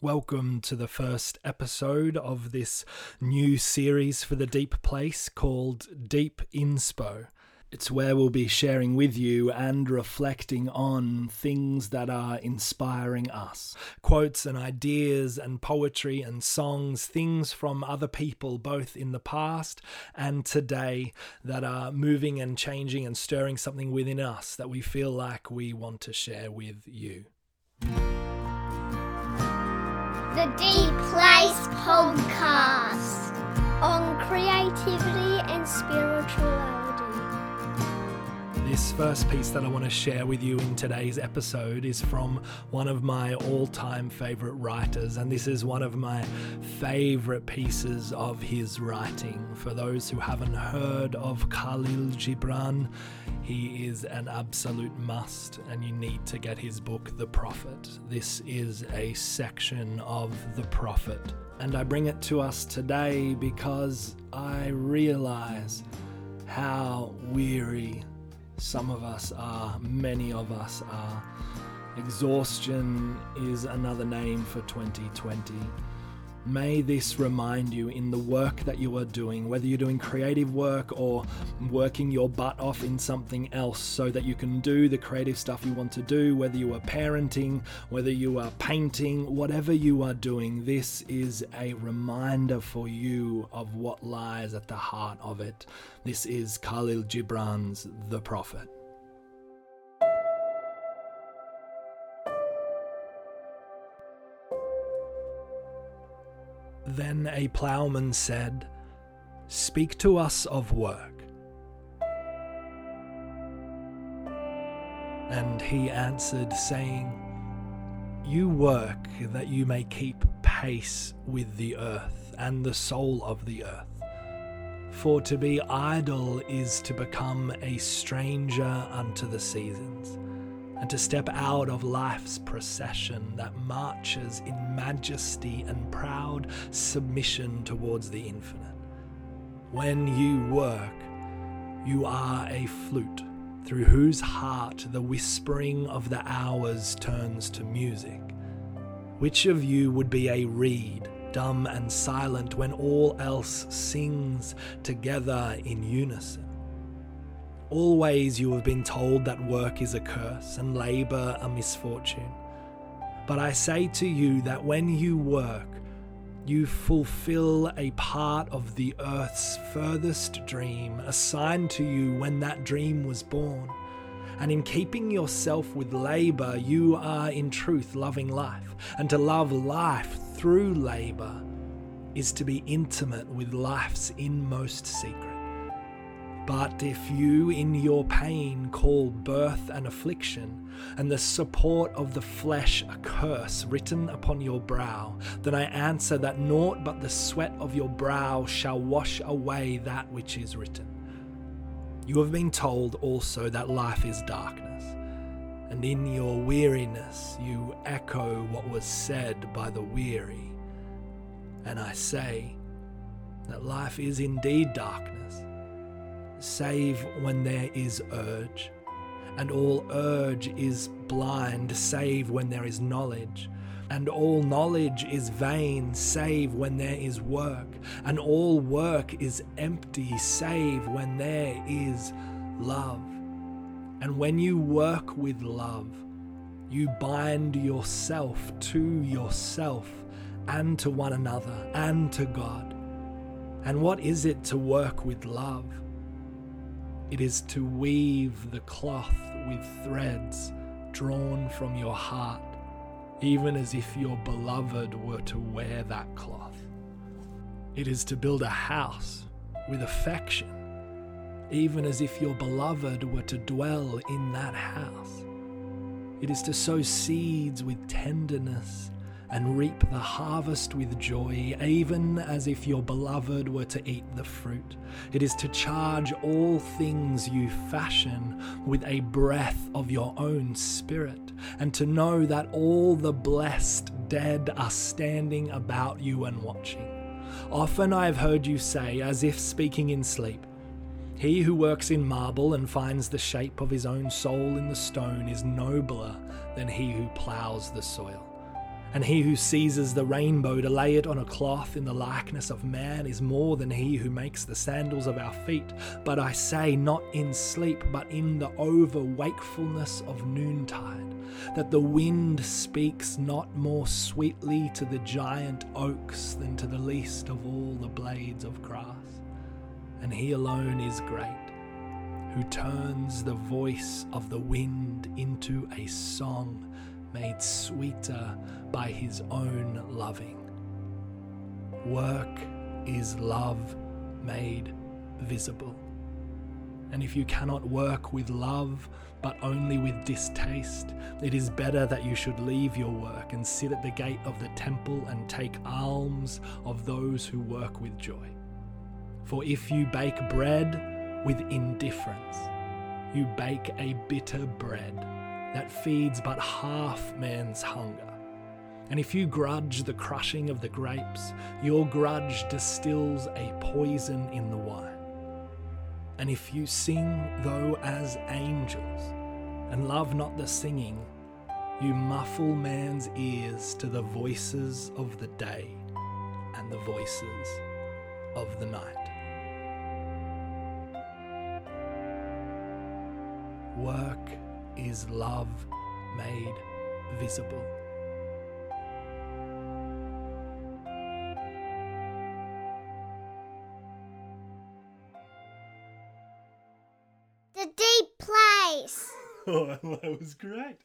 Welcome to the first episode of this new series for the Deep Place called Deep Inspo. It's where we'll be sharing with you and reflecting on things that are inspiring us. Quotes and ideas and poetry and songs, things from other people, both in the past and today, that are moving and changing and stirring something within us that we feel like we want to share with you. The Deep Place Podcast on creativity and spirituality. This first piece that I want to share with you in today's episode is from one of my all time favorite writers, and this is one of my favorite pieces of his writing. For those who haven't heard of Kahlil Gibran, he is an absolute must, and you need to get his book, The Prophet. This is a section of The Prophet, and I bring it to us today because I realize how weary some of us are, many of us are. Exhaustion is another name for 2020. May this remind you in the work that you are doing, whether you're doing creative work or working your butt off in something else so that you can do the creative stuff you want to do, whether you are parenting, whether you are painting, whatever you are doing, this is a reminder for you of what lies at the heart of it. This is Kahlil Gibran's The Prophet. Then a ploughman said, Speak to us of work. And he answered, saying, You work that you may keep pace with the earth and the soul of the earth. For to be idle is to become a stranger unto the seasons and to step out of life's procession that marches in majesty and proud submission towards the infinite. When you work, you are a flute through whose heart the whispering of the hours turns to music. Which of you would be a reed, dumb and silent, when all else sings together in unison? Always you have been told that work is a curse and labour a misfortune. But I say to you that when you work, you fulfill a part of the earth's furthest dream assigned to you when that dream was born. And in keeping yourself with labour, you are in truth loving life. And to love life through labour is to be intimate with life's inmost secret. But if you in your pain call birth an affliction, and the support of the flesh a curse written upon your brow, then I answer that naught but the sweat of your brow shall wash away that which is written. You have been told also that life is darkness, and in your weariness you echo what was said by the weary. And I say that life is indeed darkness save when there is urge. And all urge is blind, save when there is knowledge. And all knowledge is vain, save when there is work. And all work is empty, save when there is love. And when you work with love, you bind yourself to yourself and to one another and to God. And what is it to work with love? It is to weave the cloth with threads drawn from your heart, even as if your beloved were to wear that cloth. It is to build a house with affection, even as if your beloved were to dwell in that house. It is to sow seeds with tenderness and reap the harvest with joy, even as if your beloved were to eat the fruit. It is to charge all things you fashion with a breath of your own spirit, and to know that all the blessed dead are standing about you and watching. Often I have heard you say, as if speaking in sleep, he who works in marble and finds the shape of his own soul in the stone is nobler than he who ploughs the soil. And he who seizes the rainbow to lay it on a cloth in the likeness of man is more than he who makes the sandals of our feet. But I say, not in sleep, but in the over wakefulness of noontide, that the wind speaks not more sweetly to the giant oaks than to the least of all the blades of grass. And he alone is great, who turns the voice of the wind into a song made sweeter by his own loving. Work is love made visible. And if you cannot work with love, but only with distaste, it is better that you should leave your work and sit at the gate of the temple and take alms of those who work with joy. For if you bake bread with indifference, you bake a bitter bread that feeds but half man's hunger. And if you grudge the crushing of the grapes, your grudge distills a poison in the wine. And if you sing, though as angels, and love not the singing, you muffle man's ears to the voices of the day and the voices of the night. Work is love made visible. The deep place. Oh, that was great.